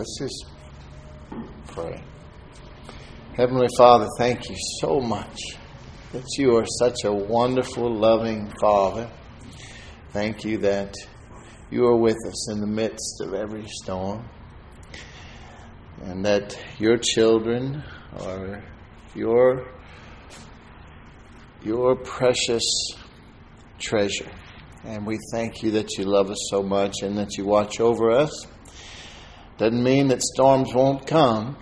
Let's just pray. Heavenly Father, thank you so much that you are such a wonderful, loving Father. Thank you that you are with us in the midst of every storm and that your children are your your precious treasure. And we thank you that you love us so much and that you watch over us. Doesn't mean that storms won't come,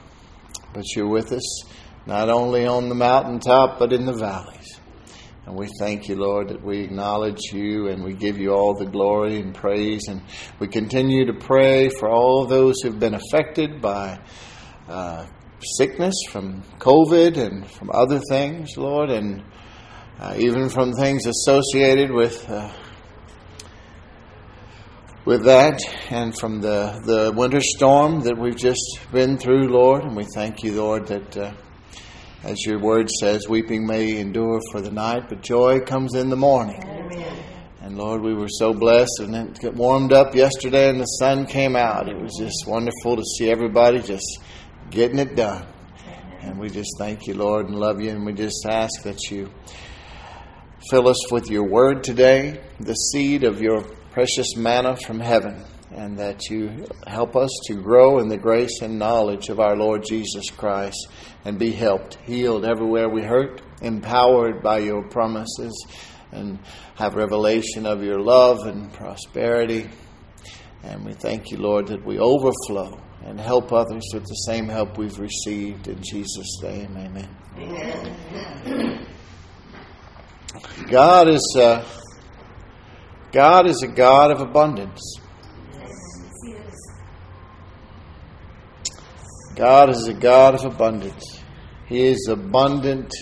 but you're with us not only on the mountaintop but in the valleys. And we thank you, Lord, that we acknowledge you and we give you all the glory and praise. And we continue to pray for all those who've been affected by uh, sickness from COVID and from other things, Lord, and uh, even from things associated with. Uh, with that and from the, the winter storm that we've just been through, Lord. And we thank you, Lord, that uh, as your word says, weeping may endure for the night, but joy comes in the morning. Amen. And Lord, we were so blessed and it got warmed up yesterday and the sun came out. It was just wonderful to see everybody just getting it done. And we just thank you, Lord, and love you. And we just ask that you fill us with your word today, the seed of your precious manna from heaven, and that you help us to grow in the grace and knowledge of our Lord Jesus Christ and be helped, healed everywhere we hurt, empowered by your promises, and have revelation of your love and prosperity. And we thank you, Lord, that we overflow and help others with the same help we've received. In Jesus' name, amen. amen. God is. Uh, God is a God of abundance. God is a God of abundance. He is abundant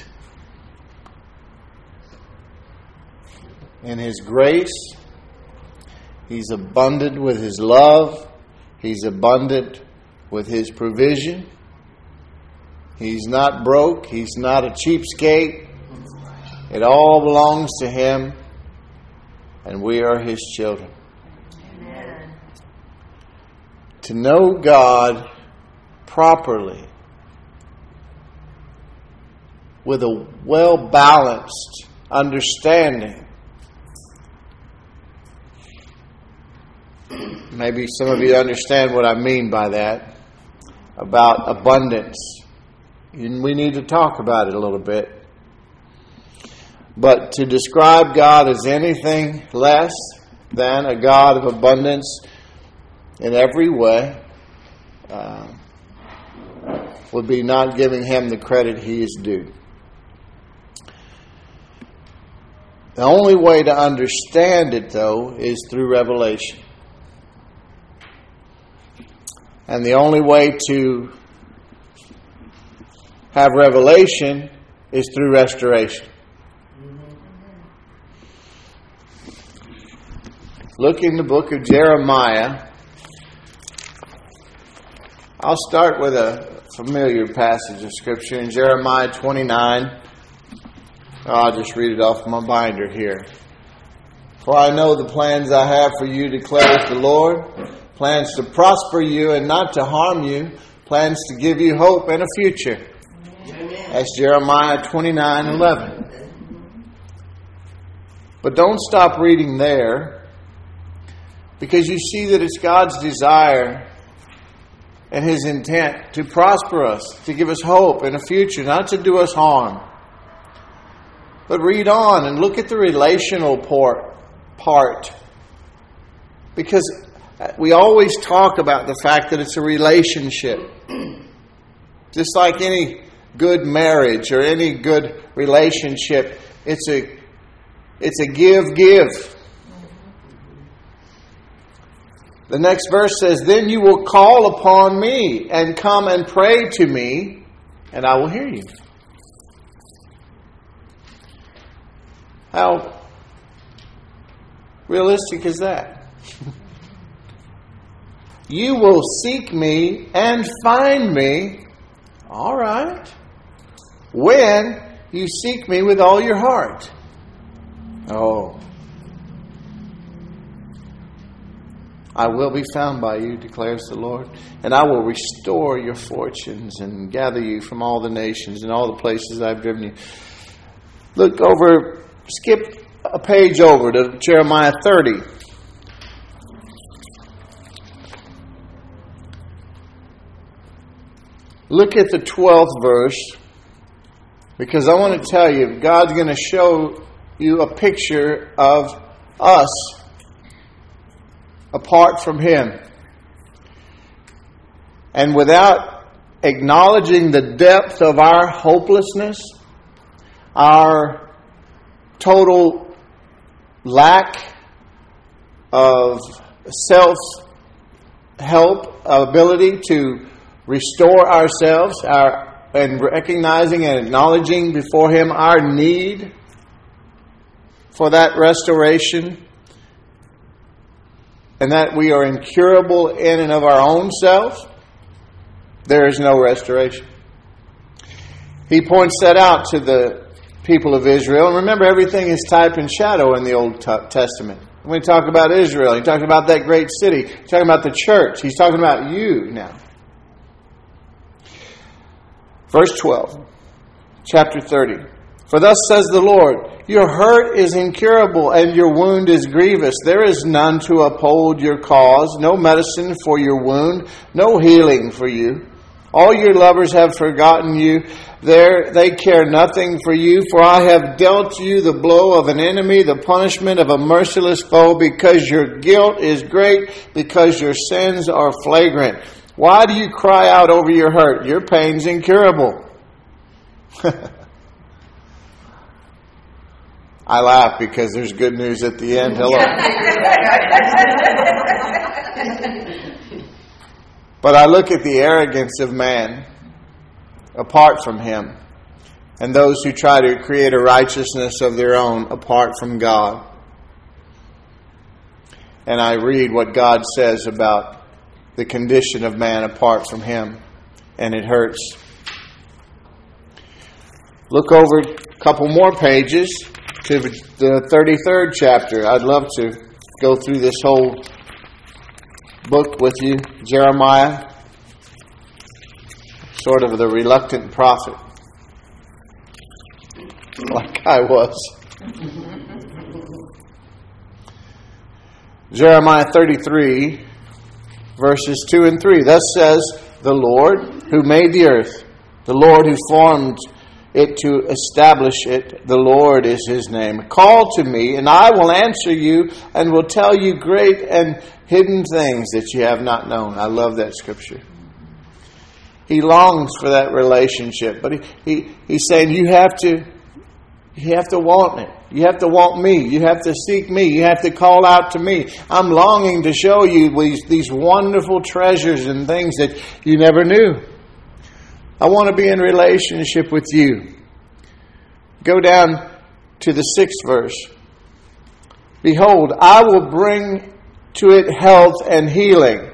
in His grace. He's abundant with His love. He's abundant with His provision. He's not broke. He's not a cheapskate. It all belongs to Him and we are His children. Amen. To know God properly with a well balanced understanding. Maybe some of you understand what I mean by that about abundance. And we need to talk about it a little bit. But to describe God as anything less than a God of abundance in every way uh, would be not giving him the credit he is due. The only way to understand it, though, is through revelation. And the only way to have revelation is through restoration. Look in the book of Jeremiah. I'll start with a familiar passage of Scripture in Jeremiah 29. I'll just read it off my binder here. For I know the plans I have for you, declares the Lord plans to prosper you and not to harm you, plans to give you hope and a future. That's Jeremiah 29 11. But don't stop reading there because you see that it's God's desire and His intent to prosper us, to give us hope and a future, not to do us harm. But read on and look at the relational part, part. Because we always talk about the fact that it's a relationship. Just like any good marriage or any good relationship, it's a it's a give give. The next verse says, Then you will call upon me and come and pray to me, and I will hear you. How realistic is that? you will seek me and find me. All right. When you seek me with all your heart. Oh, I will be found by you, declares the Lord, and I will restore your fortunes and gather you from all the nations and all the places I've driven you. Look over, skip a page over to Jeremiah 30. Look at the 12th verse because I want to tell you, God's going to show you a picture of us apart from Him. And without acknowledging the depth of our hopelessness, our total lack of self help, ability to restore ourselves, our, and recognizing and acknowledging before Him our need for that restoration, and that we are incurable in and of our own selves, there is no restoration. He points that out to the people of Israel. And remember, everything is type and shadow in the Old Testament. When we talk about Israel, he talks about that great city, he's talking about the church, he's talking about you now. Verse 12, chapter 30. For thus says the Lord, Your hurt is incurable, and your wound is grievous. There is none to uphold your cause, no medicine for your wound, no healing for you. All your lovers have forgotten you. There they care nothing for you, for I have dealt you the blow of an enemy, the punishment of a merciless foe, because your guilt is great, because your sins are flagrant. Why do you cry out over your hurt? Your pain's incurable. I laugh because there's good news at the end. Hello. but I look at the arrogance of man apart from him and those who try to create a righteousness of their own apart from God. And I read what God says about the condition of man apart from him, and it hurts. Look over a couple more pages to the 33rd chapter. I'd love to go through this whole book with you. Jeremiah, sort of the reluctant prophet, like I was. Jeremiah 33, verses 2 and 3. Thus says the Lord who made the earth, the Lord who formed it to establish it. The Lord is his name. Call to me, and I will answer you and will tell you great and hidden things that you have not known. I love that scripture. He longs for that relationship, but he, he, he's saying you have to you have to want it. You have to want me. You have to seek me. You have to call out to me. I'm longing to show you these, these wonderful treasures and things that you never knew. I want to be in relationship with you. Go down to the sixth verse. Behold, I will bring to it health and healing,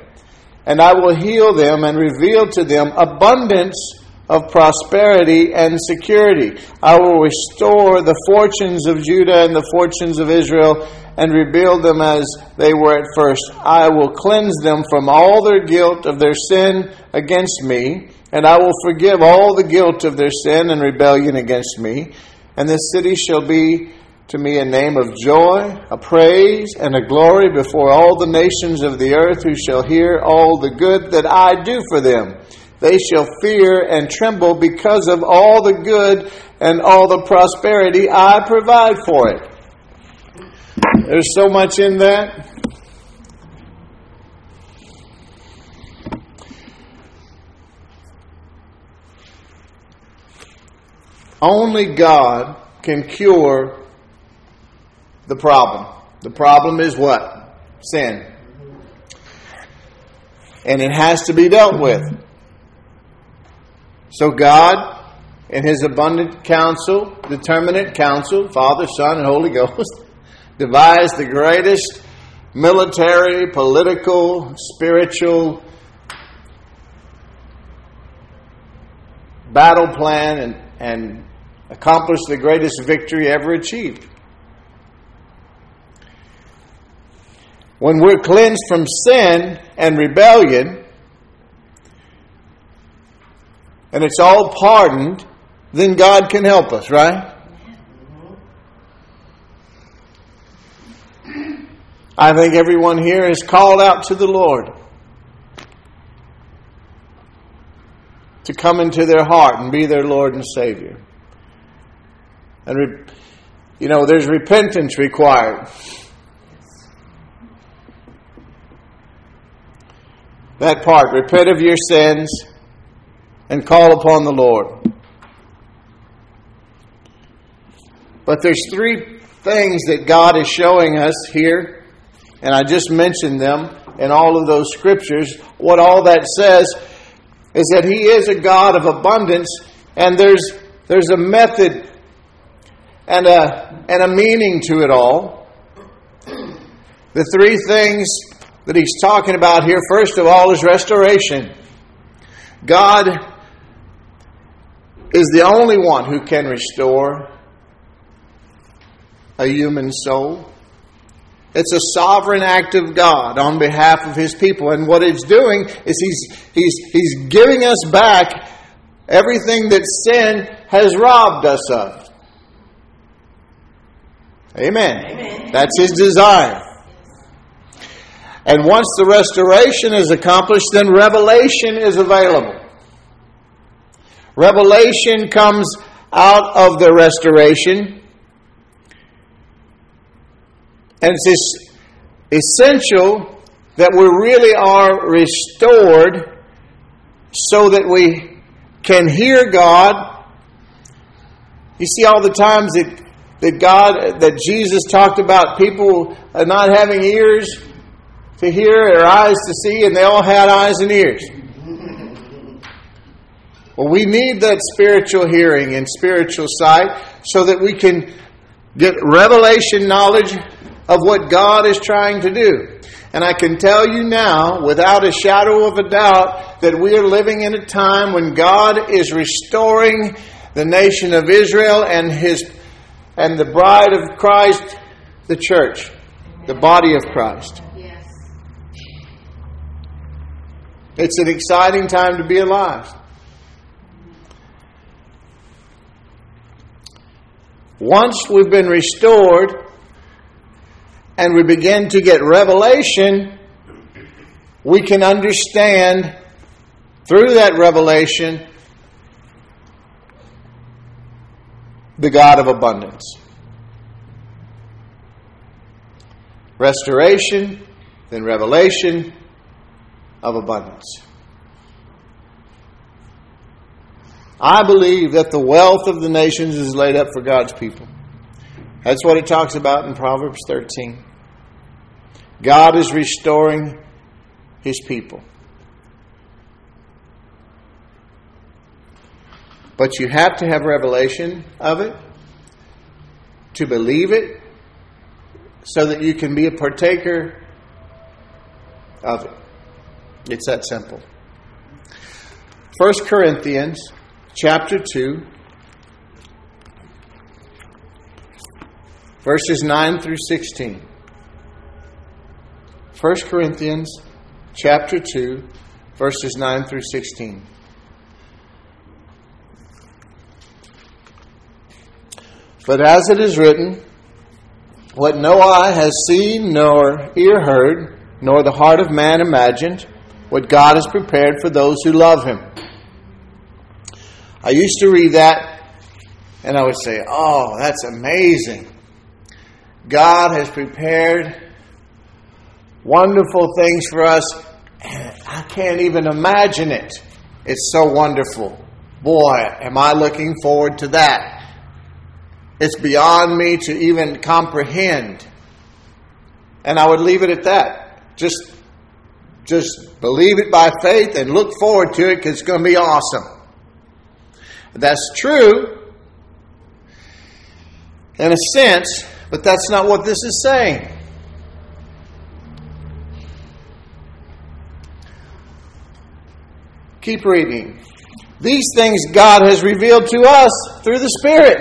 and I will heal them and reveal to them abundance of prosperity and security. I will restore the fortunes of Judah and the fortunes of Israel and rebuild them as they were at first. I will cleanse them from all their guilt of their sin against me and I will forgive all the guilt of their sin and rebellion against me. And this city shall be to me a name of joy, a praise, and a glory before all the nations of the earth who shall hear all the good that I do for them. They shall fear and tremble because of all the good and all the prosperity I provide for it. There's so much in that. Only God can cure the problem. The problem is what? Sin. And it has to be dealt with. So God, in His abundant counsel, determinate counsel, Father, Son, and Holy Ghost, devised the greatest military, political, spiritual battle plan and, and accomplished the greatest victory ever achieved. when we're cleansed from sin and rebellion, and it's all pardoned, then God can help us, right? I think everyone here is called out to the Lord to come into their heart and be their Lord and Savior. And, you know, there's repentance required. That part, repent of your sins and call upon the Lord. But there's three things that God is showing us here, and I just mentioned them in all of those scriptures. What all that says is that He is a God of abundance, and there's there's a method and a and a meaning to it all. The three things that he's talking about here, first of all, is restoration. God is the only one who can restore a human soul. It's a sovereign act of God on behalf of his people. And what it's doing is he's, he's, he's giving us back everything that sin has robbed us of. Amen. Amen. That's his desire. And once the restoration is accomplished, then revelation is available. Revelation comes out of the restoration. And it's essential that we really are restored so that we can hear God. You see, all the times that, that God, that Jesus talked about people uh, not having ears to hear or eyes to see, and they all had eyes and ears. Well, we need that spiritual hearing and spiritual sight so that we can get revelation knowledge of what God is trying to do. And I can tell you now, without a shadow of a doubt, that we are living in a time when God is restoring the nation of Israel and his and the bride of Christ, the church, the body of Christ. It's an exciting time to be alive. Once we've been restored and we begin to get revelation, we can understand through that revelation the God of abundance. Restoration, then revelation, of abundance. I believe that the wealth of the nations is laid up for God's people. That's what it talks about in Proverbs 13. God is restoring his people. But you have to have revelation of it to believe it so that you can be a partaker of it. It's that simple. 1 Corinthians chapter 2 verses 9 through 16. 1 Corinthians chapter 2 verses 9 through 16. But as it is written, what no eye has seen, nor ear heard, nor the heart of man imagined, what God has prepared for those who love Him. I used to read that and I would say, Oh, that's amazing. God has prepared wonderful things for us, and I can't even imagine it. It's so wonderful. Boy, am I looking forward to that. It's beyond me to even comprehend. And I would leave it at that. Just just believe it by faith and look forward to it because it's going to be awesome. That's true in a sense, but that's not what this is saying. Keep reading. These things God has revealed to us through the Spirit.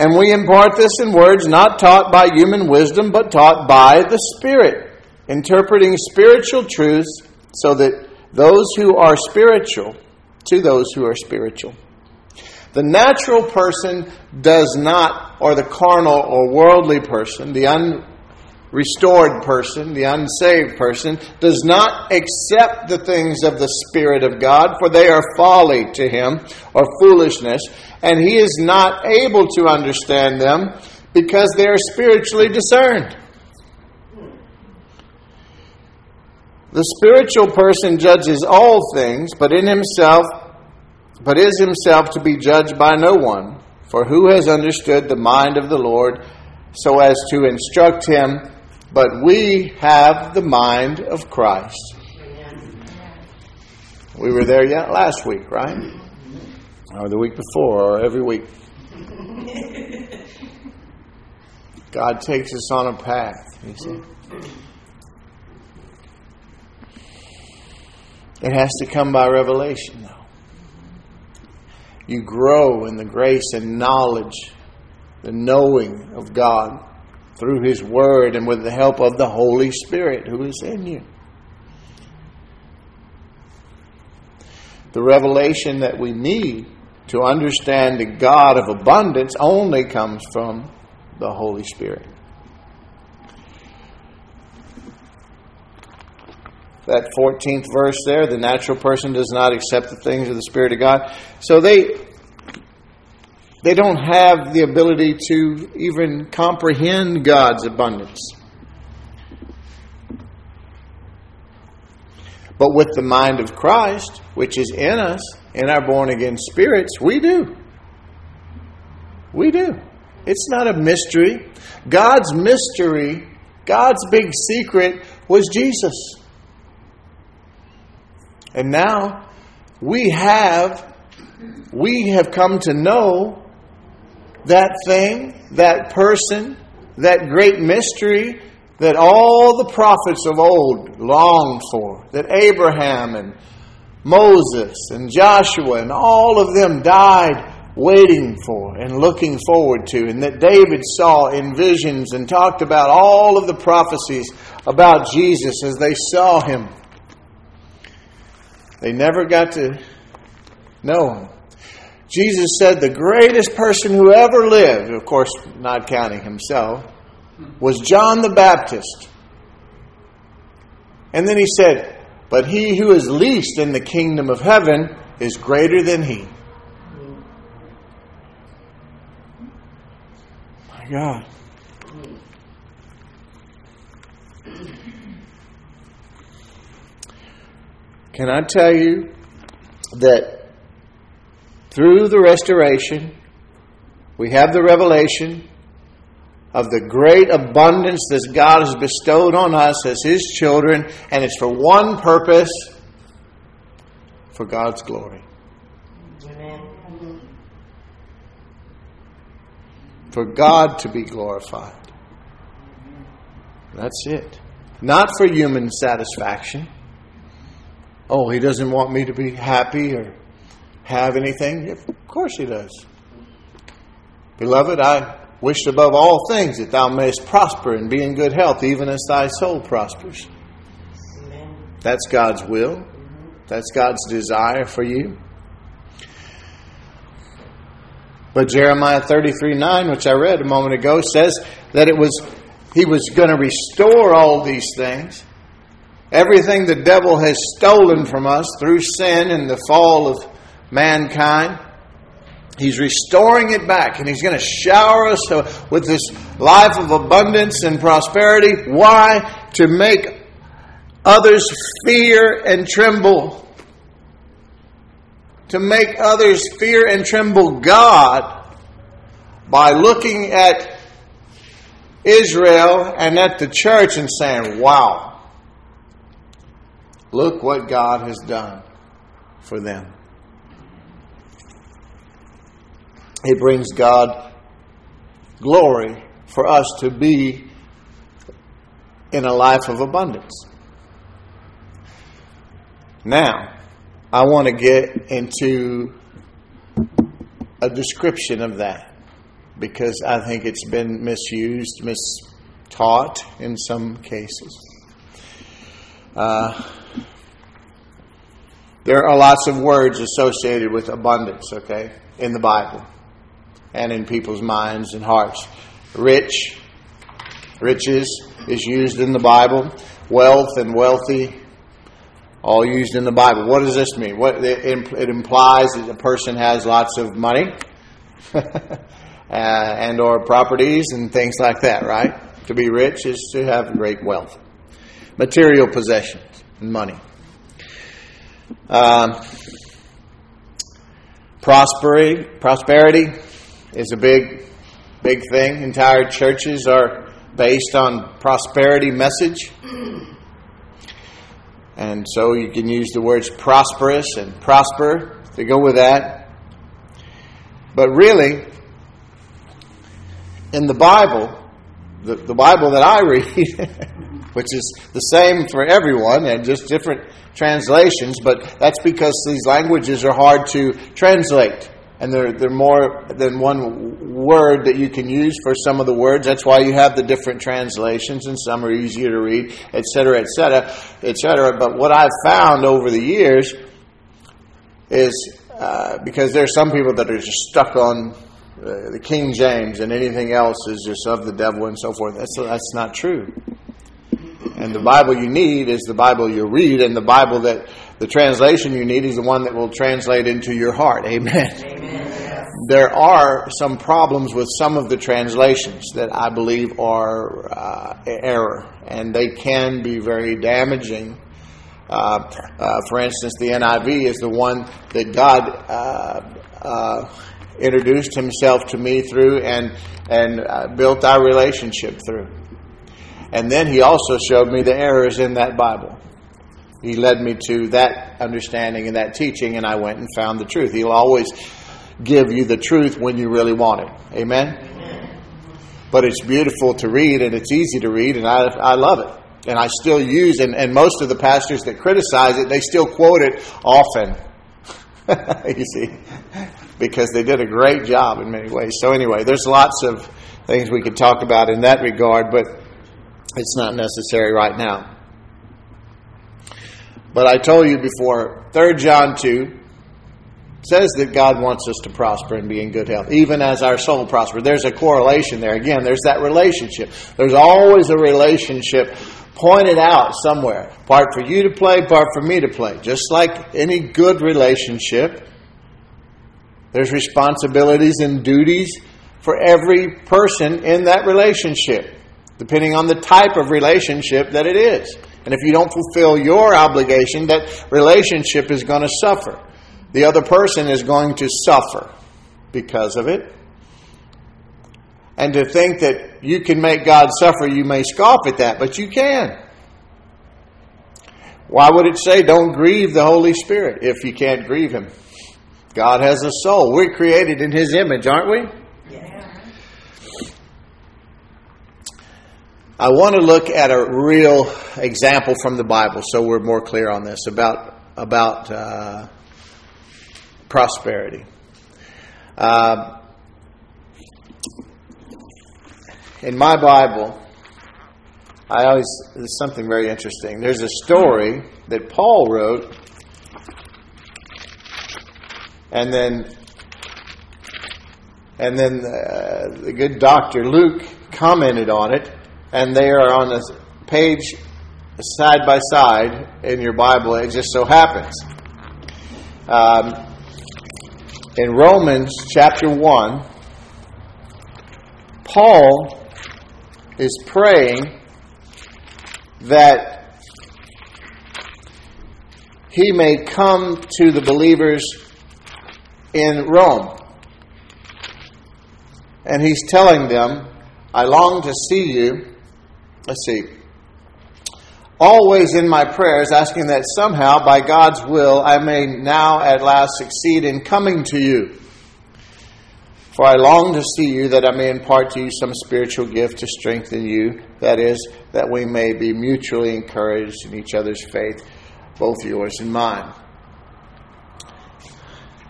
And we impart this in words not taught by human wisdom, but taught by the Spirit, interpreting spiritual truths so that those who are spiritual, to those who are spiritual. The natural person does not, or the carnal or worldly person, the unrestored person, the unsaved person, does not accept the things of the Spirit of God, for they are folly to him, or foolishness and he is not able to understand them because they are spiritually discerned. The spiritual person judges all things, but in himself, but is himself to be judged by no one. For who has understood the mind of the Lord so as to instruct him? But we have the mind of Christ. We were there yet last week, right? or the week before, or every week. God takes us on a path, you see. It has to come by revelation, though. You grow in the grace and knowledge, the knowing of God through His Word and with the help of the Holy Spirit who is in you. The revelation that we need to understand the God of abundance only comes from the Holy Spirit. That 14th verse there, the natural person does not accept the things of the Spirit of God. So they they don't have the ability to even comprehend God's abundance. But with the mind of Christ, which is in us, in our born again spirits, we do. We do. It's not a mystery. God's mystery, God's big secret was Jesus. And now we have we have come to know that thing, that person, that great mystery that all the prophets of old longed for, that Abraham and Moses and Joshua and all of them died waiting for and looking forward to, and that David saw in visions and talked about all of the prophecies about Jesus as they saw him. They never got to know him. Jesus said the greatest person who ever lived, of course, not counting himself, was John the Baptist. And then he said, but he who is least in the kingdom of heaven is greater than he. My God. Can I tell you that through the restoration, we have the revelation of the great abundance that God has bestowed on us as His children, and it's for one purpose for God's glory. For God to be glorified. That's it. Not for human satisfaction. Oh, He doesn't want me to be happy or have anything. Of course He does. Beloved, I wished above all things that thou mayest prosper and be in good health, even as thy soul prospers. Amen. That's God's will. That's God's desire for you. But Jeremiah 33 9, which I read a moment ago, says that it was he was going to restore all these things. Everything the devil has stolen from us through sin and the fall of mankind. He's restoring it back and He's going to shower us with this life of abundance and prosperity. Why? To make others fear and tremble. To make others fear and tremble God by looking at Israel and at the church and saying, wow, look what God has done for them. It brings God glory for us to be in a life of abundance. Now, I want to get into a description of that because I think it's been misused, mistaught in some cases. Uh, there are lots of words associated with abundance, okay, in the Bible and in people's minds and hearts. Rich, riches is used in the Bible. Wealth and wealthy, all used in the Bible. What does this mean? What it implies that a person has lots of money uh, and or properties and things like that, right? To be rich is to have great wealth, material possessions, and money. Um, prosperity, prosperity is a big, big thing. Entire churches are based on prosperity message. And so you can use the words prosperous and prosper to go with that. But really, in the Bible, the, the Bible that I read, which is the same for everyone and just different translations, but that's because these languages are hard to translate and there, there are more than one word that you can use for some of the words. That's why you have the different translations, and some are easier to read, etc., etc., etc. But what I've found over the years is uh, because there are some people that are just stuck on uh, the King James, and anything else is just of the devil and so forth. That's that's not true. And the Bible you need is the Bible you read, and the Bible that the translation you need is the one that will translate into your heart. Amen. Amen. There are some problems with some of the translations that I believe are uh, error, and they can be very damaging. Uh, uh, for instance, the NIV is the one that God uh, uh, introduced Himself to me through and and uh, built our relationship through. And then He also showed me the errors in that Bible. He led me to that understanding and that teaching, and I went and found the truth. He'll always give you the truth when you really want it. Amen? Amen. But it's beautiful to read, and it's easy to read, and I, I love it. And I still use, and, and most of the pastors that criticize it, they still quote it often. you see, because they did a great job in many ways. So, anyway, there's lots of things we could talk about in that regard, but it's not necessary right now. But I told you before, 3 John 2 says that God wants us to prosper and be in good health, even as our soul prospers. There's a correlation there. Again, there's that relationship. There's always a relationship pointed out somewhere. Part for you to play, part for me to play. Just like any good relationship, there's responsibilities and duties for every person in that relationship, depending on the type of relationship that it is. And if you don't fulfill your obligation, that relationship is going to suffer. The other person is going to suffer because of it. And to think that you can make God suffer, you may scoff at that, but you can. Why would it say don't grieve the Holy Spirit if you can't grieve Him? God has a soul. We're created in His image, aren't we? I want to look at a real example from the Bible, so we're more clear on this about about uh, prosperity. Uh, in my Bible, I always there's something very interesting. There's a story that Paul wrote, and then and then uh, the good doctor Luke commented on it and they are on a page side by side in your Bible. It just so happens. Um, in Romans chapter 1, Paul is praying that he may come to the believers in Rome. and he's telling them, I long to see you. Let's see. Always in my prayers, asking that somehow, by God's will, I may now at last succeed in coming to you. For I long to see you that I may impart to you some spiritual gift to strengthen you, that is, that we may be mutually encouraged in each other's faith, both yours and mine.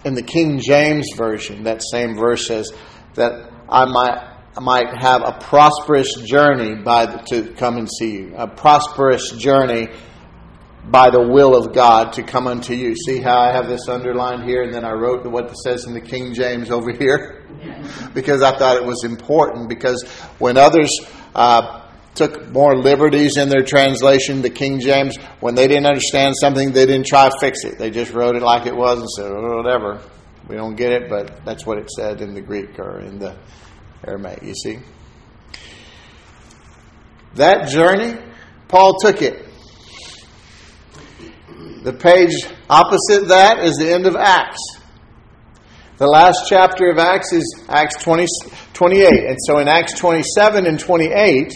In the King James Version, that same verse says that I might, might have a prosperous journey by the, to come and see you, a prosperous journey by the will of God to come unto you. See how I have this underlined here, and then I wrote what it says in the King James over here? because I thought it was important. Because when others uh, took more liberties in their translation, the King James, when they didn't understand something, they didn't try to fix it. They just wrote it like it was and said, oh, whatever. We don't get it, but that's what it said in the Greek or in the Aramaic, you see. That journey, Paul took it. The page opposite that is the end of Acts. The last chapter of Acts is Acts 20, 28. And so in Acts 27 and 28,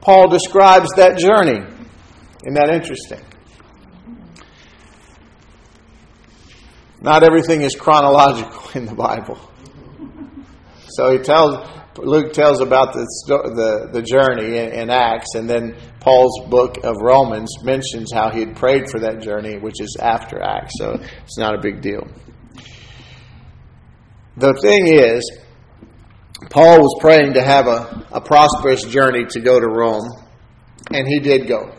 Paul describes that journey. Isn't that interesting? Not everything is chronological in the Bible. So he tells Luke tells about the the, the journey in, in, Acts, and then Paul's book of Romans mentions how he had prayed for that journey, which is after Acts. So it's not a big deal. The thing is, Paul was praying to have a, a prosperous journey to go to Rome, and he did go.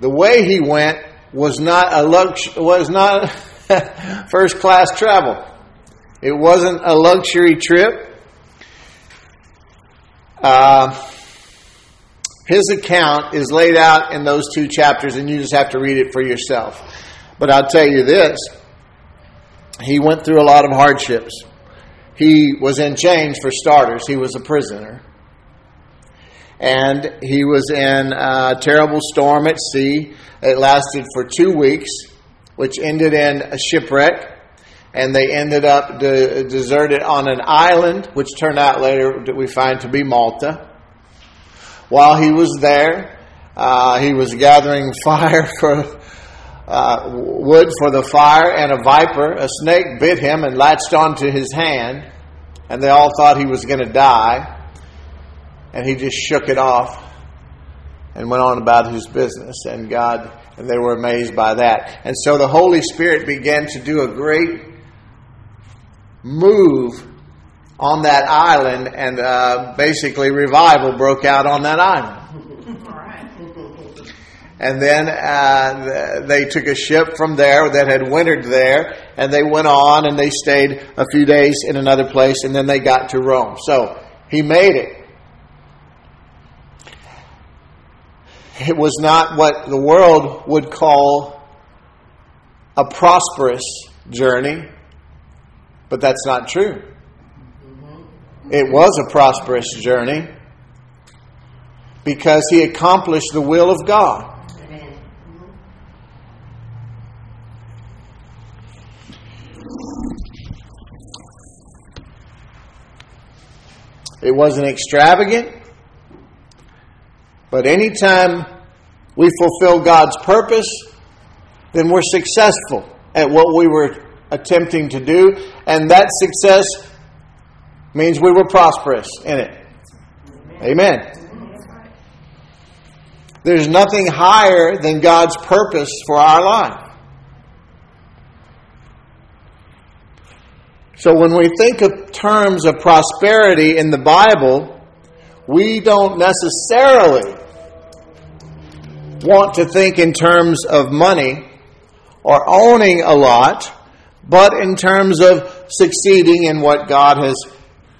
The way he went was not a lux- was not first class travel. It wasn't a luxury trip. Uh, his account is laid out in those two chapters, and you just have to read it for yourself. But I'll tell you this he went through a lot of hardships. He was in chains, for starters, he was a prisoner. And he was in a terrible storm at sea. It lasted for two weeks, which ended in a shipwreck and they ended up de- deserted on an island, which turned out later that we find to be Malta. While he was there, uh, he was gathering fire for uh, wood for the fire, and a viper, a snake, bit him and latched onto his hand, and they all thought he was going to die, and he just shook it off and went on about his business, and God. And they were amazed by that. And so the Holy Spirit began to do a great move on that island, and uh, basically revival broke out on that island. And then uh, they took a ship from there that had wintered there, and they went on and they stayed a few days in another place, and then they got to Rome. So he made it. It was not what the world would call a prosperous journey. But that's not true. It was a prosperous journey because he accomplished the will of God. It wasn't extravagant, but anytime we fulfill God's purpose, then we're successful at what we were attempting to do, and that success means we were prosperous in it. Amen. There's nothing higher than God's purpose for our life. So when we think of terms of prosperity in the Bible, we don't necessarily want to think in terms of money or owning a lot but in terms of succeeding in what God has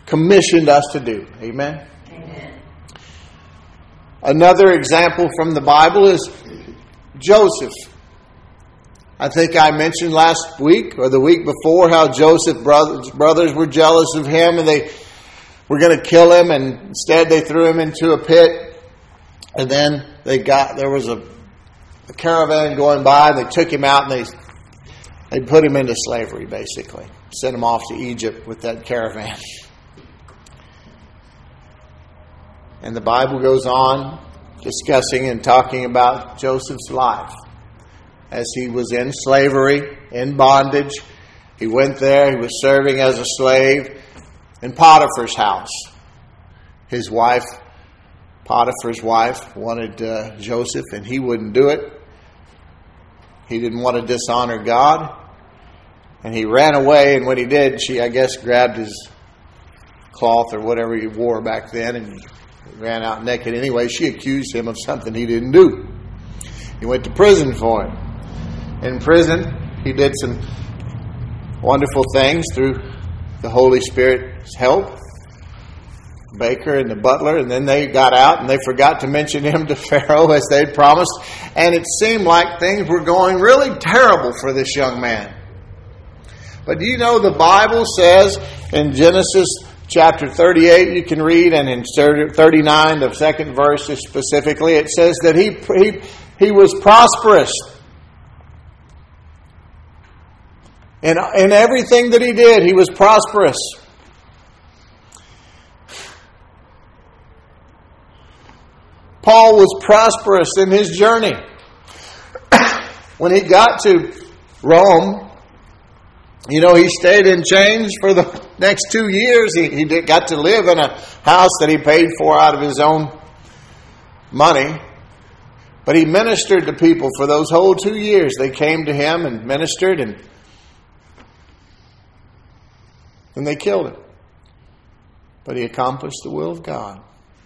commissioned us to do. Amen? Amen. Another example from the Bible is Joseph. I think I mentioned last week or the week before how Joseph's brothers, brothers were jealous of him and they were going to kill him, and instead they threw him into a pit. And then they got there was a, a caravan going by, and they took him out and they they put him into slavery, basically. sent him off to Egypt with that caravan. And the Bible goes on discussing and talking about Joseph's life as he was in slavery, in bondage. He went there, he was serving as a slave in Potiphar's house. His wife, Potiphar's wife, wanted uh, Joseph, and he wouldn't do it. He didn't want to dishonor God. And he ran away, and when he did, she, I guess, grabbed his cloth or whatever he wore back then and ran out naked anyway. She accused him of something he didn't do. He went to prison for it. In prison, he did some wonderful things through the Holy Spirit's help. Baker and the butler, and then they got out and they forgot to mention him to Pharaoh as they'd promised. And it seemed like things were going really terrible for this young man. But do you know the Bible says in Genesis chapter 38, you can read, and in 39, the second verse specifically, it says that he, he, he was prosperous. In, in everything that he did, he was prosperous. Paul was prosperous in his journey. when he got to Rome, you know, he stayed in chains for the next two years. He, he did, got to live in a house that he paid for out of his own money. But he ministered to people for those whole two years. They came to him and ministered, and, then they killed him. But he accomplished the will of God.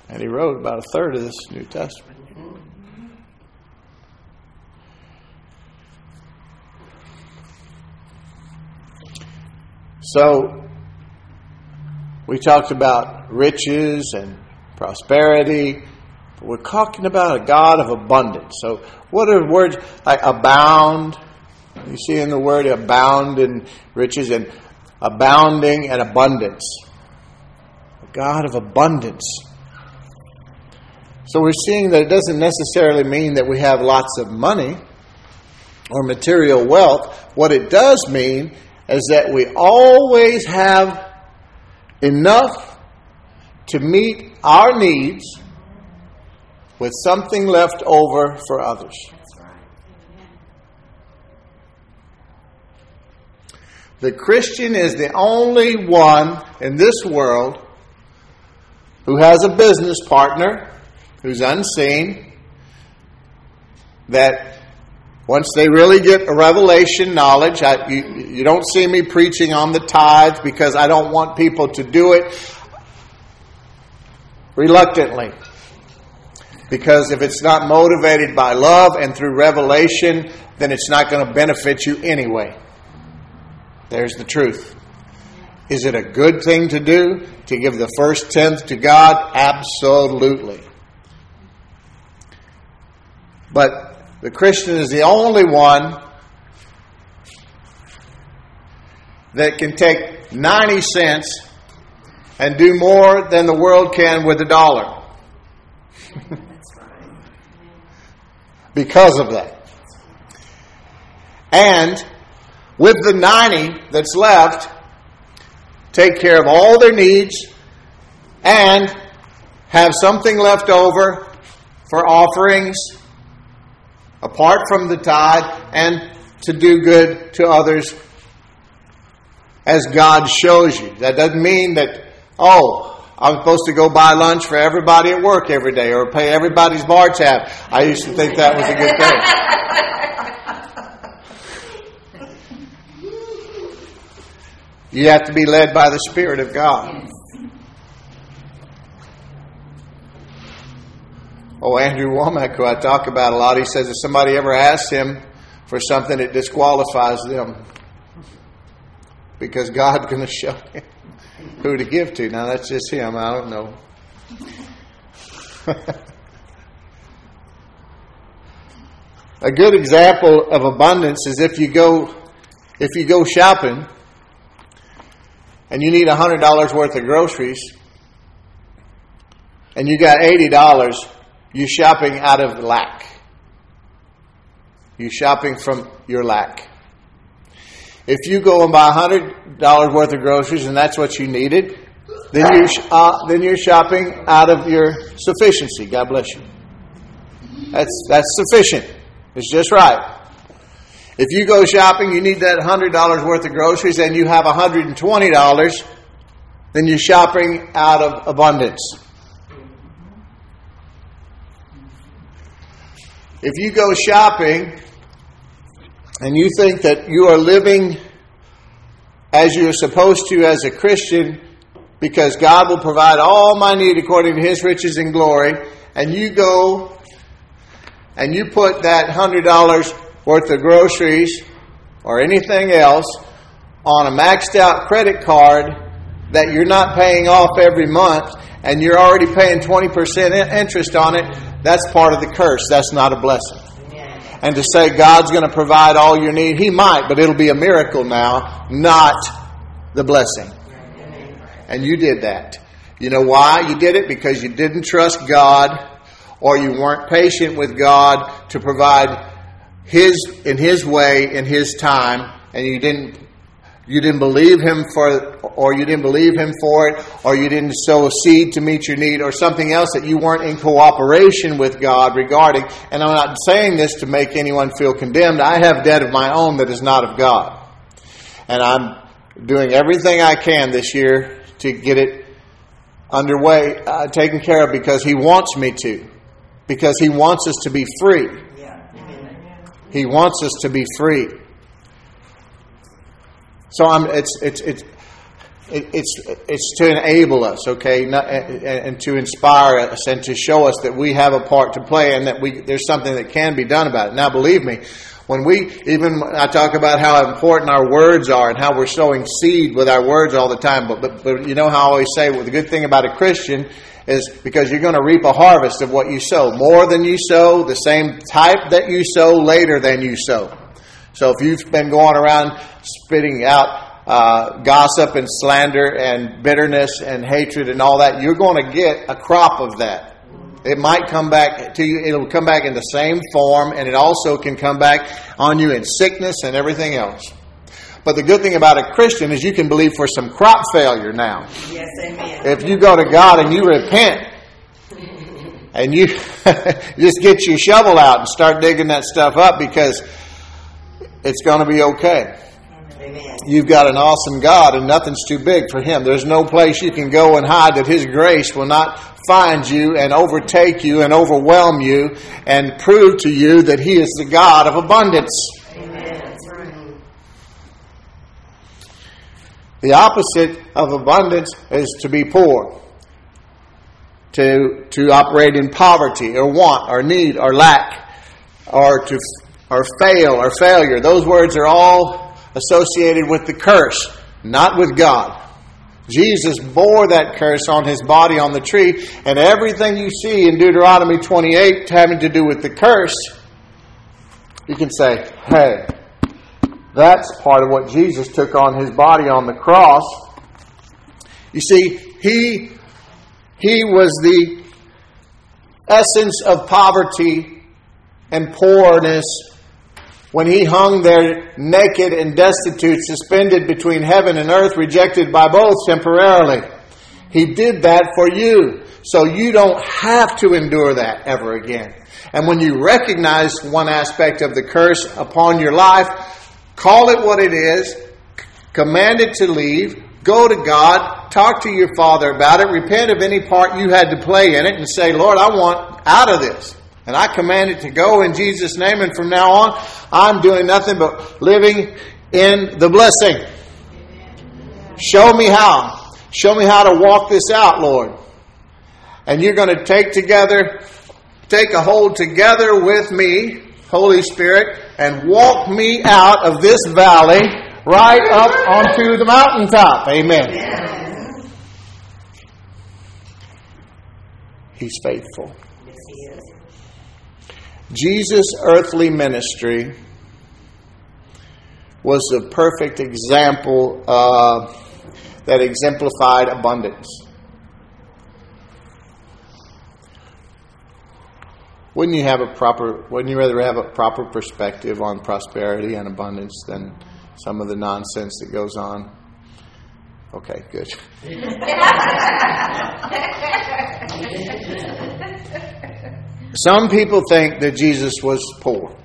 And he wrote about a third of this New Testament. So, we talked about riches and prosperity. We're talking about a God of abundance. So, what are words like abound? You see in the word abound in riches and abounding and abundance. A God of abundance. So we're seeing that it doesn't necessarily mean that we have lots of money or material wealth. What it does mean is that we always have enough to meet our needs with something left over for others. The Christian is the only one in this world who has a business partner who's unseen that once they really get a revelation knowledge, I, you, you don't see me preaching on the tithes because I don't want people to do it reluctantly. Because if it's not motivated by love and through revelation, then it's not going to benefit you anyway. There's the truth. Is it a good thing to do to give the first tenth to God? Absolutely. But the Christian is the only one that can take 90 cents and do more than the world can with a dollar. because of that. And with the 90 that's left, take care of all their needs and have something left over for offerings apart from the tithe and to do good to others as God shows you. That doesn't mean that, oh, I'm supposed to go buy lunch for everybody at work every day or pay everybody's bar tab. I used to think that was a good thing. You have to be led by the Spirit of God. Oh, Andrew Wommack, who I talk about a lot, he says if somebody ever asks him for something, it disqualifies them because God's going to show him who to give to. Now, that's just him. I don't know. a good example of abundance is if you go if you go shopping and you need $100 worth of groceries and you got $80 you're shopping out of lack. You're shopping from your lack. If you go and buy $100 worth of groceries and that's what you needed, then you're, uh, then you're shopping out of your sufficiency. God bless you. That's, that's sufficient. It's just right. If you go shopping, you need that $100 worth of groceries and you have $120, then you're shopping out of abundance. If you go shopping and you think that you are living as you're supposed to as a Christian because God will provide all my need according to his riches and glory, and you go and you put that $100 worth of groceries or anything else on a maxed out credit card that you're not paying off every month and you're already paying 20% interest on it, that's part of the curse. That's not a blessing. And to say God's going to provide all your need, He might, but it'll be a miracle now, not the blessing. And you did that. You know why you did it? Because you didn't trust God or you weren't patient with God to provide his in his way in his time and you didn't you didn't believe him for or you didn't believe him for it or you didn't sow a seed to meet your need or something else that you weren't in cooperation with God regarding. And I'm not saying this to make anyone feel condemned. I have debt of my own that is not of God. And I'm doing everything I can this year to get it underway uh, taken care of because he wants me to. Because he wants us to be free. He wants us to be free. So I'm, it's, it's, it's, it's, it's to enable us, okay, Not, and to inspire us and to show us that we have a part to play and that we, there's something that can be done about it. Now, believe me, when we, even I talk about how important our words are and how we're sowing seed with our words all the time, but, but, but you know how I always say, well, the good thing about a Christian is because you're going to reap a harvest of what you sow. More than you sow, the same type that you sow, later than you sow. So if you've been going around spitting out uh, gossip and slander and bitterness and hatred and all that, you're going to get a crop of that. It might come back to you, it'll come back in the same form, and it also can come back on you in sickness and everything else. But the good thing about a Christian is you can believe for some crop failure now. Yes, amen. If you go to God and you repent, and you just get your shovel out and start digging that stuff up because it's going to be okay. Amen. You've got an awesome God and nothing's too big for Him. There's no place you can go and hide that His grace will not find you and overtake you and overwhelm you and prove to you that He is the God of abundance. The opposite of abundance is to be poor, to, to operate in poverty or want or need or lack or to or fail or failure. Those words are all associated with the curse, not with God. Jesus bore that curse on his body on the tree, and everything you see in Deuteronomy 28 having to do with the curse, you can say, hey, that's part of what Jesus took on his body on the cross. You see, he, he was the essence of poverty and poorness when he hung there naked and destitute, suspended between heaven and earth, rejected by both temporarily. He did that for you, so you don't have to endure that ever again. And when you recognize one aspect of the curse upon your life, Call it what it is, command it to leave, go to God, talk to your Father about it, repent of any part you had to play in it, and say, Lord, I want out of this. And I command it to go in Jesus' name, and from now on, I'm doing nothing but living in the blessing. Show me how. Show me how to walk this out, Lord. And you're going to take together, take a hold together with me Holy Spirit, and walk me out of this valley right up onto the mountaintop. Amen. He's faithful. Jesus' earthly ministry was the perfect example uh, that exemplified abundance. wouldn't you have a proper wouldn't you rather have a proper perspective on prosperity and abundance than some of the nonsense that goes on. Okay, good. Some people think that Jesus was poor.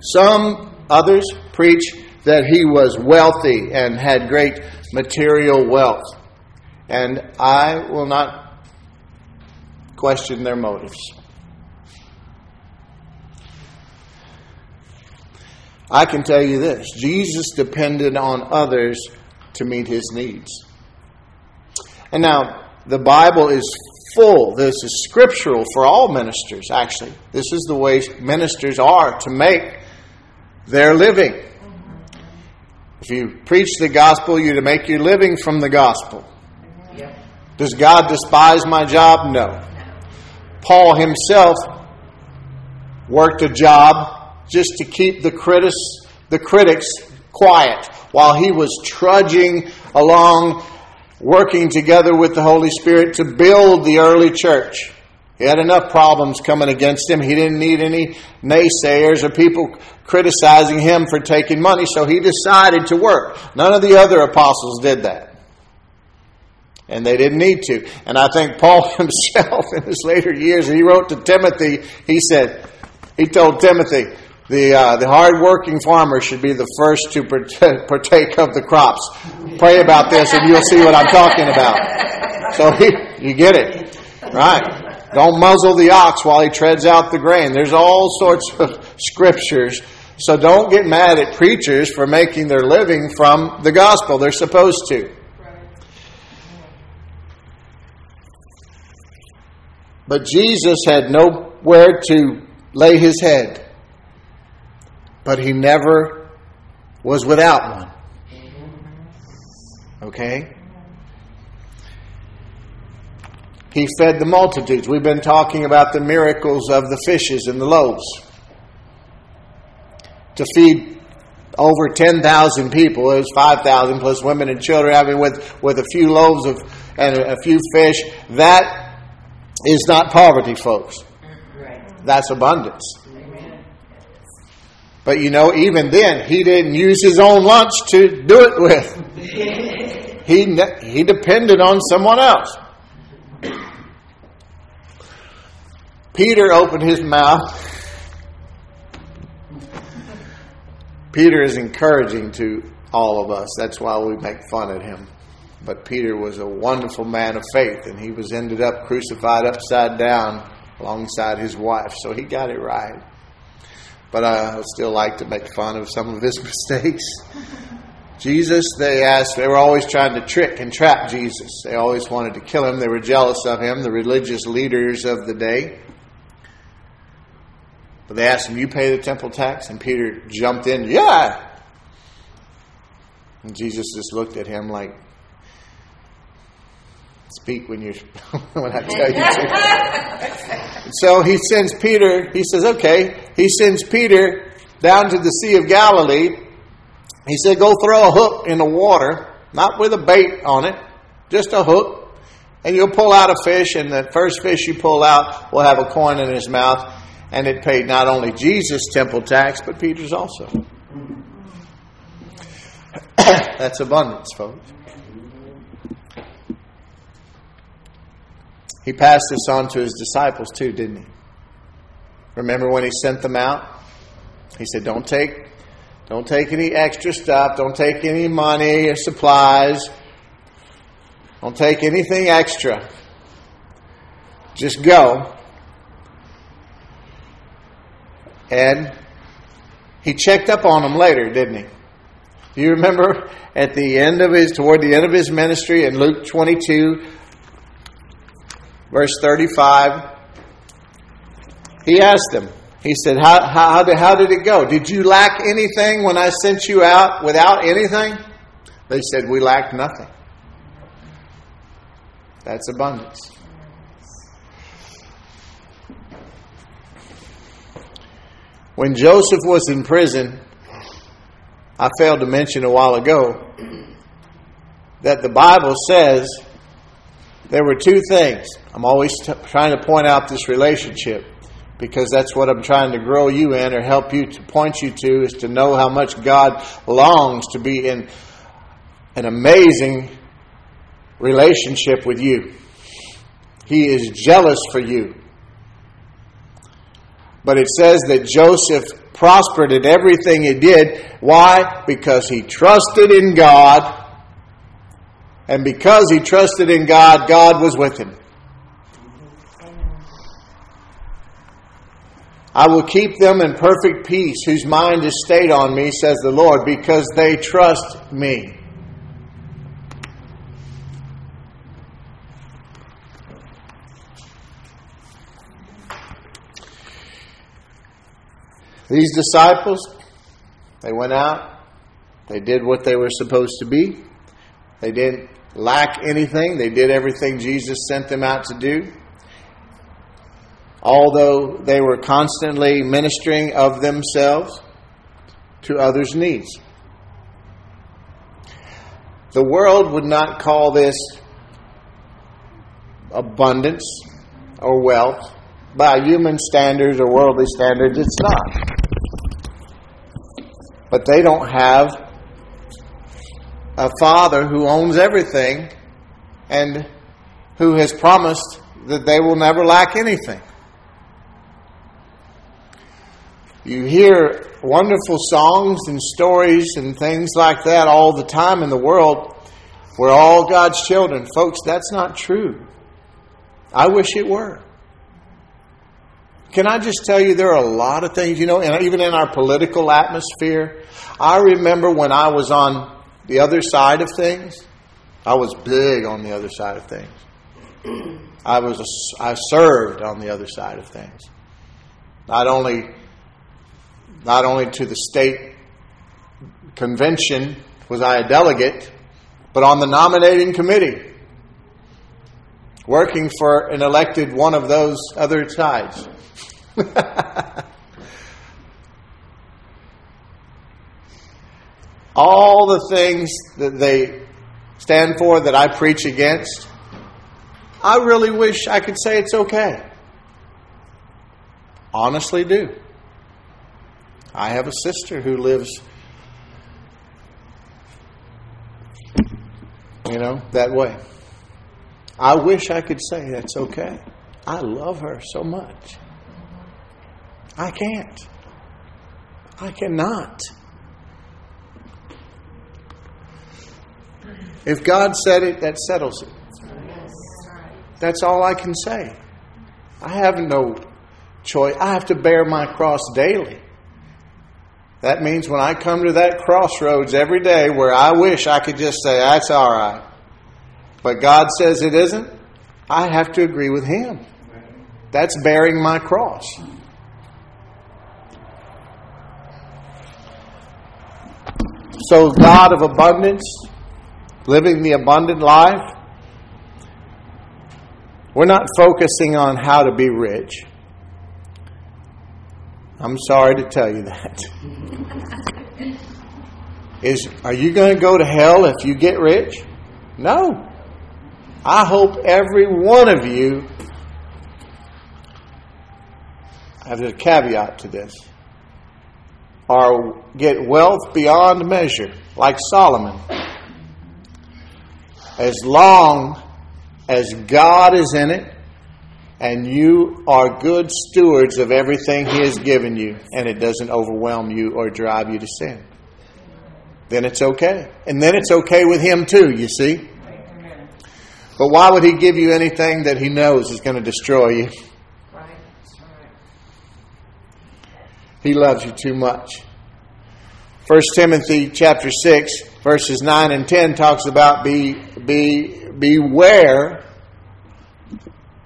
Some others preach that he was wealthy and had great material wealth. And I will not question their motives. I can tell you this Jesus depended on others to meet his needs. And now, the Bible is full. This is scriptural for all ministers, actually. This is the way ministers are to make their living. If you preach the gospel, you're to make your living from the gospel. Does God despise my job? No. Paul himself worked a job just to keep the critics, the critics quiet while he was trudging along, working together with the Holy Spirit to build the early church. He had enough problems coming against him. He didn't need any naysayers or people criticizing him for taking money, so he decided to work. None of the other apostles did that. And they didn't need to. And I think Paul himself, in his later years, he wrote to Timothy, he said, he told Timothy, the, uh, the hard-working farmer should be the first to partake of the crops. Pray about this and you'll see what I'm talking about. So he, you get it. Right. Don't muzzle the ox while he treads out the grain. There's all sorts of scriptures. So don't get mad at preachers for making their living from the gospel. They're supposed to. But Jesus had nowhere to lay his head but he never was without one. Okay? He fed the multitudes. We've been talking about the miracles of the fishes and the loaves. To feed over 10,000 people, it was 5,000 plus women and children, I mean, with, with a few loaves of, and a, a few fish. That is not poverty, folks. That's abundance. But you know, even then, he didn't use his own lunch to do it with. he, he depended on someone else. Peter opened his mouth. Peter is encouraging to all of us. That's why we make fun at him. But Peter was a wonderful man of faith, and he was ended up crucified upside down alongside his wife. So he got it right but I still like to make fun of some of his mistakes. Jesus, they asked, they were always trying to trick and trap Jesus. They always wanted to kill him. They were jealous of him, the religious leaders of the day. But they asked him, You pay the temple tax? And Peter jumped in, Yeah. And Jesus just looked at him like, Speak when you when I tell you to. so he sends Peter, he says, okay, he sends Peter down to the Sea of Galilee. He said, go throw a hook in the water, not with a bait on it, just a hook, and you'll pull out a fish, and the first fish you pull out will have a coin in his mouth, and it paid not only Jesus' temple tax, but Peter's also. That's abundance, folks. He passed this on to his disciples too, didn't he? Remember when he sent them out? He said, Don't take don't take any extra stuff, don't take any money or supplies. Don't take anything extra. Just go. And he checked up on them later, didn't he? Do you remember at the end of his, toward the end of his ministry in Luke 22, verse 35, he asked them, he said, how, how, how did it go? Did you lack anything when I sent you out without anything? They said, We lacked nothing. That's abundance. When Joseph was in prison, I failed to mention a while ago that the Bible says there were two things. I'm always t- trying to point out this relationship because that's what I'm trying to grow you in or help you to point you to is to know how much God longs to be in an amazing relationship with you. He is jealous for you. But it says that Joseph prospered in everything he did. Why? Because he trusted in God. And because he trusted in God, God was with him. I will keep them in perfect peace, whose mind is stayed on me, says the Lord, because they trust me. These disciples, they went out, they did what they were supposed to be, they didn't lack anything, they did everything Jesus sent them out to do although they were constantly ministering of themselves to others' needs. The world would not call this abundance or wealth. By human standards or worldly standards, it's not. But they don't have a father who owns everything and who has promised that they will never lack anything. You hear wonderful songs and stories and things like that all the time in the world. We're all God's children. Folks, that's not true. I wish it were. Can I just tell you, there are a lot of things, you know, and even in our political atmosphere. I remember when I was on the other side of things, I was big on the other side of things. I was a, I served on the other side of things. Not only not only to the state convention was I a delegate, but on the nominating committee, working for an elected one of those other sides. All the things that they stand for that I preach against, I really wish I could say it's okay. Honestly, do. I have a sister who lives, you know, that way. I wish I could say that's okay. I love her so much. I can't. I cannot. If God said it, that settles it. That's all I can say. I have no choice. I have to bear my cross daily. That means when I come to that crossroads every day where I wish I could just say, that's all right, but God says it isn't, I have to agree with Him. That's bearing my cross. So, God of abundance, living the abundant life, we're not focusing on how to be rich. I'm sorry to tell you that. Is are you going to go to hell if you get rich? No. I hope every one of you I have a caveat to this. Or get wealth beyond measure, like Solomon. As long as God is in it and you are good stewards of everything He has given you, and it doesn't overwhelm you or drive you to sin, then it's okay. And then it's okay with Him too, you see. But why would He give you anything that He knows is going to destroy you? He loves you too much. 1 Timothy chapter 6 verses 9 and 10 talks about be be beware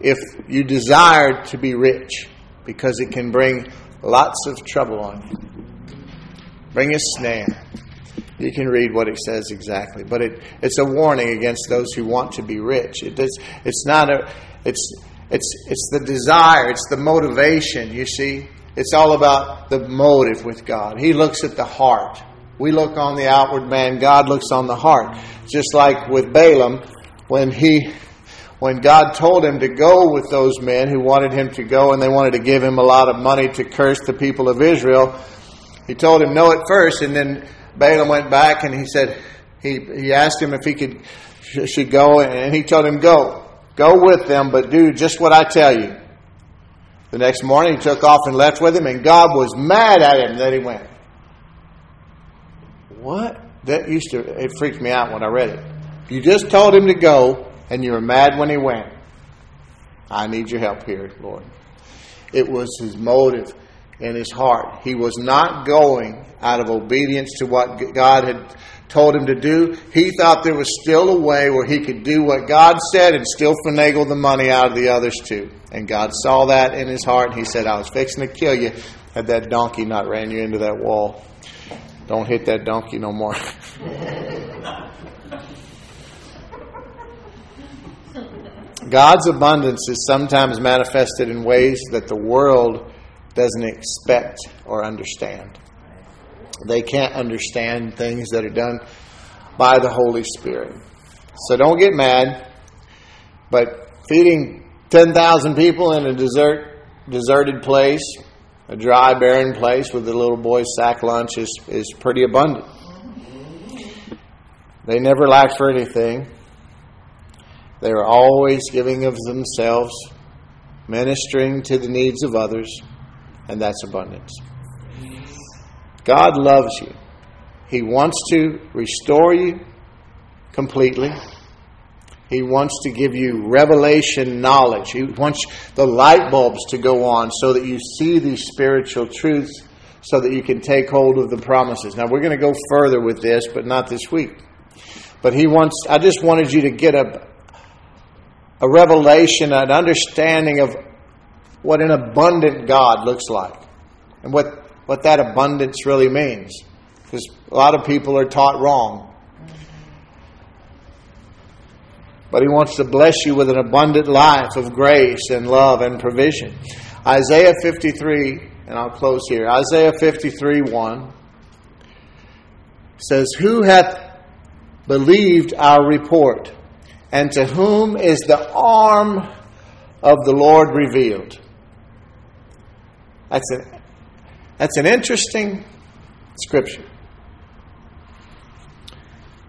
if you desire to be rich, because it can bring lots of trouble on you. Bring a snare. You can read what it says exactly, but it, it's a warning against those who want to be rich. It does, it's not a, it's, it's, it's the desire, it's the motivation, you see. It's all about the motive with God. He looks at the heart. We look on the outward man, God looks on the heart. Just like with Balaam, when he when God told him to go with those men who wanted him to go and they wanted to give him a lot of money to curse the people of Israel, he told him no at first, and then Balaam went back and he said, he, he asked him if he could should go, and he told him, Go. Go with them, but do just what I tell you. The next morning he took off and left with him, and God was mad at him that he went. What? That used to, it freaked me out when I read it. You just told him to go, and you were mad when he went. I need your help here, Lord. It was his motive in his heart. He was not going out of obedience to what God had told him to do. He thought there was still a way where he could do what God said and still finagle the money out of the others too. And God saw that in his heart and he said, I was fixing to kill you had that donkey not ran you into that wall. Don't hit that donkey no more. God's abundance is sometimes manifested in ways that the world doesn't expect or understand. They can't understand things that are done by the Holy Spirit. So don't get mad. But feeding 10,000 people in a desert, deserted place, a dry, barren place with a little boy's sack lunch is, is pretty abundant. They never lack for anything. They are always giving of themselves, ministering to the needs of others, and that's abundance. God loves you. He wants to restore you completely. He wants to give you revelation knowledge. He wants the light bulbs to go on so that you see these spiritual truths so that you can take hold of the promises. Now, we're going to go further with this, but not this week. But he wants, I just wanted you to get a, a revelation, an understanding of what an abundant God looks like and what what that abundance really means. Because a lot of people are taught wrong. But He wants to bless you with an abundant life of grace and love and provision. Isaiah 53, and I'll close here. Isaiah 53 1 says, Who hath believed our report? And to whom is the arm of the Lord revealed? That's an that's an interesting scripture.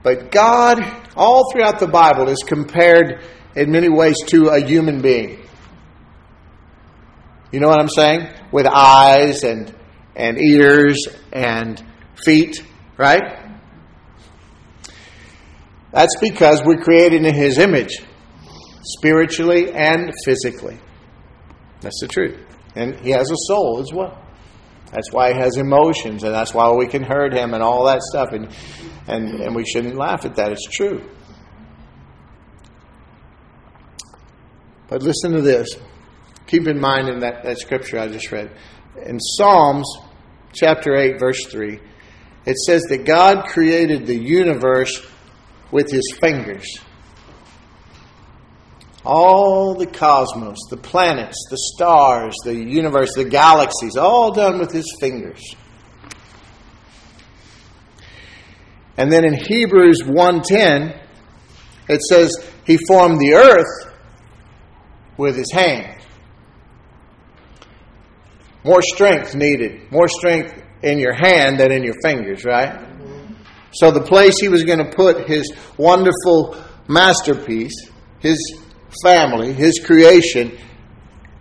But God, all throughout the Bible, is compared in many ways to a human being. You know what I'm saying? With eyes and, and ears and feet, right? That's because we're created in His image, spiritually and physically. That's the truth. And He has a soul as well. That's why he has emotions, and that's why we can hurt him and all that stuff. And, and, and we shouldn't laugh at that. It's true. But listen to this. Keep in mind in that, that scripture I just read. In Psalms chapter 8, verse 3, it says that God created the universe with his fingers all the cosmos, the planets, the stars, the universe, the galaxies, all done with his fingers. And then in Hebrews 1:10 it says he formed the earth with his hand. More strength needed, more strength in your hand than in your fingers, right? So the place he was going to put his wonderful masterpiece, his family, his creation,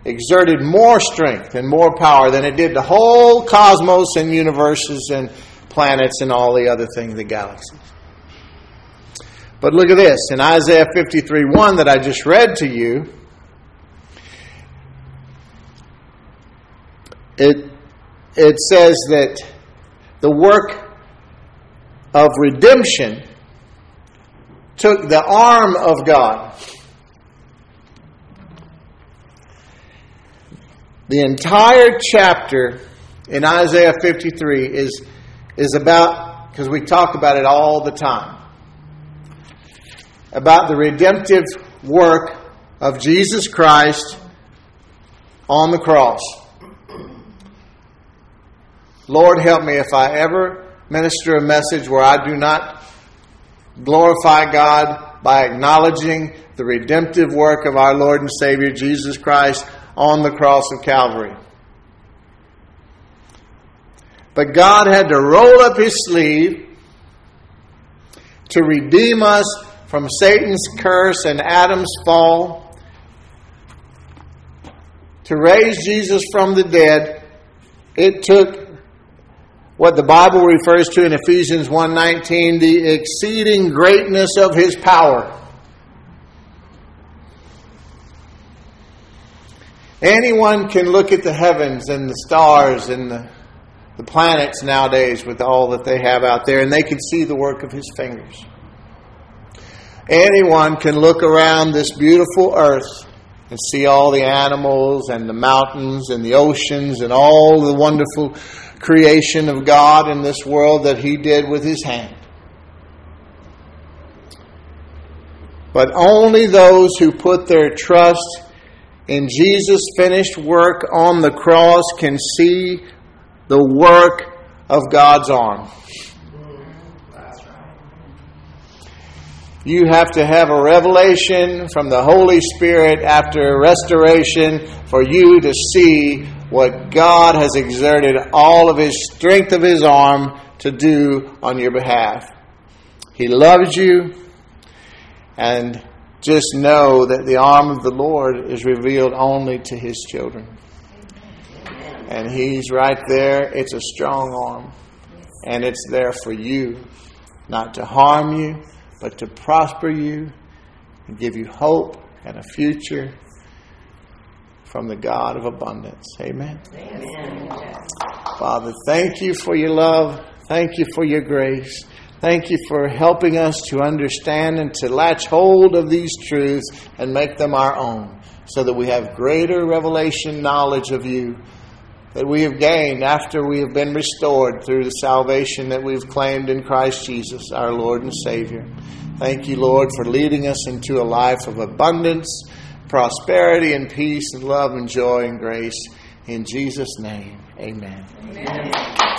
exerted more strength and more power than it did the whole cosmos and universes and planets and all the other things, the galaxies. But look at this in Isaiah 53 1 that I just read to you. It, it says that the work of redemption took the arm of God The entire chapter in Isaiah 53 is, is about, because we talk about it all the time, about the redemptive work of Jesus Christ on the cross. Lord, help me if I ever minister a message where I do not glorify God by acknowledging the redemptive work of our Lord and Savior Jesus Christ on the cross of Calvary. But God had to roll up his sleeve to redeem us from Satan's curse and Adam's fall, to raise Jesus from the dead. It took what the Bible refers to in Ephesians 1:19 the exceeding greatness of his power. Anyone can look at the heavens and the stars and the, the planets nowadays with all that they have out there, and they can see the work of his fingers. Anyone can look around this beautiful earth and see all the animals and the mountains and the oceans and all the wonderful creation of God in this world that He did with His hand. But only those who put their trust in Jesus' finished work on the cross can see the work of God's arm. You have to have a revelation from the Holy Spirit after restoration for you to see what God has exerted all of His strength of His arm to do on your behalf. He loves you, and just know that the arm of the Lord is revealed only to His children. And He's right there. It's a strong arm, and it's there for you, not to harm you but to prosper you and give you hope and a future from the God of abundance. Amen. Amen. Father, thank you for your love. Thank you for your grace. Thank you for helping us to understand and to latch hold of these truths and make them our own so that we have greater revelation knowledge of you that we have gained after we have been restored through the salvation that we've claimed in Christ Jesus, our Lord and Savior. Thank you, Lord, for leading us into a life of abundance, prosperity, and peace, and love, and joy, and grace. In Jesus' name, amen. amen.